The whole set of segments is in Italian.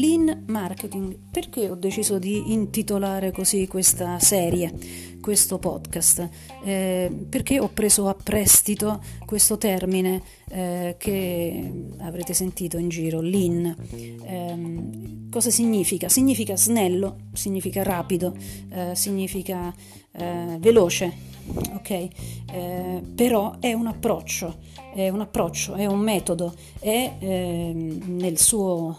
Lean Marketing. Perché ho deciso di intitolare così questa serie, questo podcast? Eh, perché ho preso a prestito questo termine eh, che avrete sentito in giro, Lean. Eh, cosa significa? Significa snello, significa rapido, eh, significa eh, veloce, ok? Eh, però è un approccio, è un approccio, è un metodo, è nel suo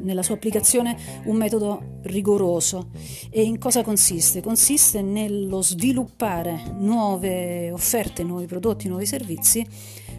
nella sua applicazione un metodo rigoroso. E in cosa consiste? Consiste nello sviluppare nuove offerte, nuovi prodotti, nuovi servizi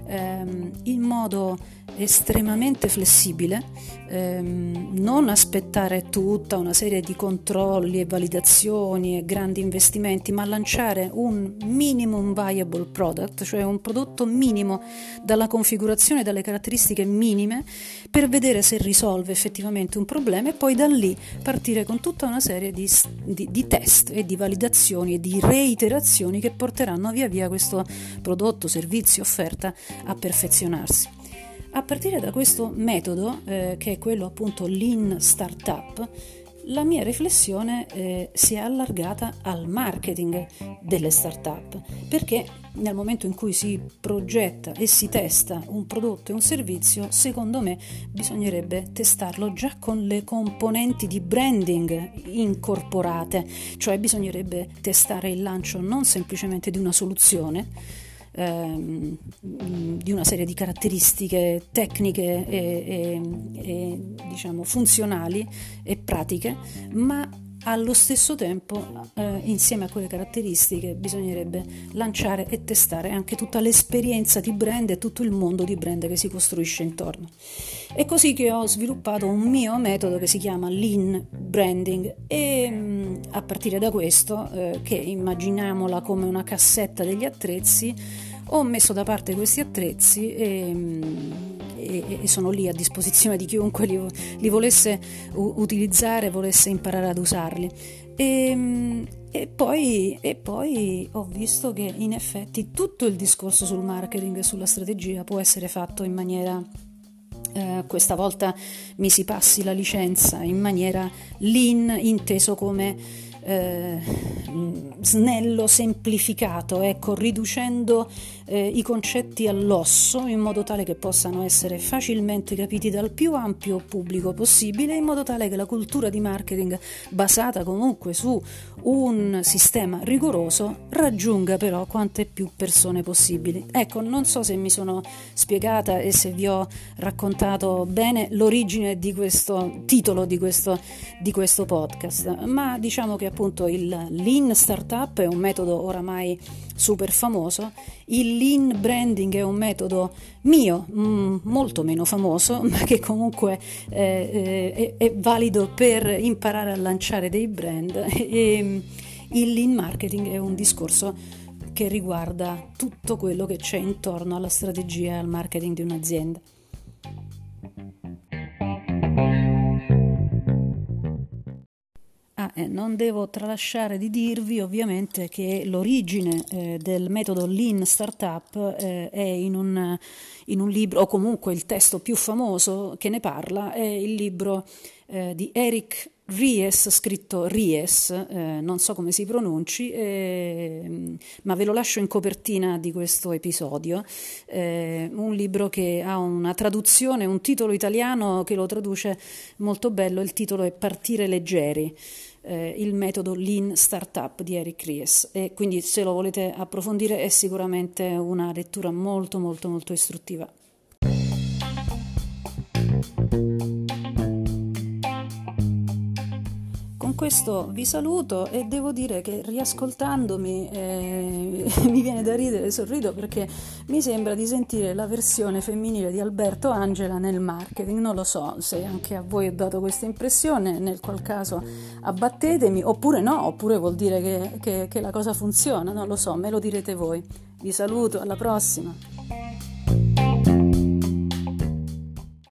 ehm, in modo estremamente flessibile, ehm, non aspettare tutta una serie di controlli e validazioni e grandi investimenti, ma lanciare un minimum viable product, cioè un prodotto minimo dalla configurazione, dalle caratteristiche minime, per vedere se risolve effettivamente un problema e poi da lì partire con tutta una serie di, di, di test e di validazioni e di reiterazioni che porteranno via via questo prodotto, servizio, offerta a perfezionarsi. A partire da questo metodo, eh, che è quello appunto Lean Startup, la mia riflessione eh, si è allargata al marketing delle start-up, perché nel momento in cui si progetta e si testa un prodotto e un servizio, secondo me bisognerebbe testarlo già con le componenti di branding incorporate, cioè bisognerebbe testare il lancio non semplicemente di una soluzione, ehm, di una serie di caratteristiche tecniche e, e, e diciamo, funzionali e pratiche, ma allo stesso tempo, eh, insieme a quelle caratteristiche, bisognerebbe lanciare e testare anche tutta l'esperienza di brand e tutto il mondo di brand che si costruisce intorno. È così che ho sviluppato un mio metodo che si chiama Lean Branding e mh, mm, a partire da questo, eh, che immaginiamola come una cassetta degli attrezzi, ho messo da parte questi attrezzi e, mm, e, e sono lì a disposizione di chiunque li, li volesse u- utilizzare, volesse imparare ad usarli. E, mm, e, poi, e, poi, ho visto che in effetti tutto il discorso sul marketing e sulla strategia può essere fatto in maniera eh, questa volta mi si passi la licenza in maniera lean inteso come eh, snello, semplificato, ecco, riducendo eh, i concetti all'osso in modo tale che possano essere facilmente capiti dal più ampio pubblico possibile, in modo tale che la cultura di marketing basata comunque su un sistema rigoroso raggiunga però quante più persone possibili. Ecco, non so se mi sono spiegata e se vi ho raccontato bene l'origine di questo titolo di questo, di questo podcast, ma diciamo che appunto il Lean Startup è un metodo oramai super famoso, il Lean Branding è un metodo mio, mm, molto meno famoso, ma che comunque eh, è, è, valido per imparare a lanciare dei brand. E, il Lean Marketing è un discorso che riguarda tutto quello che c'è intorno alla strategia e al marketing di un'azienda. Ah, eh, non devo tralasciare di dirvi ovviamente che l'origine eh, del metodo Lean Startup eh, è in un, in un, libro, o comunque il testo più famoso che ne parla, è il libro eh, di Eric Ries, scritto Ries, eh, non so come si pronunci, eh, ma ve lo lascio in copertina di questo episodio. Un libro che ha una traduzione, un titolo italiano che lo traduce molto bello. Il titolo è Partire leggeri eh, il metodo Lean Startup di Eric Ries e quindi se lo volete approfondire è sicuramente una lettura molto molto molto istruttiva. Questo vi saluto e devo dire che riascoltandomi eh, mi viene da ridere e sorrido perché mi sembra di sentire la versione femminile di Alberto Angela nel marketing. Non lo so se anche a voi ho dato questa impressione, nel qual caso abbattetemi, oppure no, oppure vuol dire che, che, che la cosa funziona, non lo so, me lo direte voi. Vi saluto, alla prossima.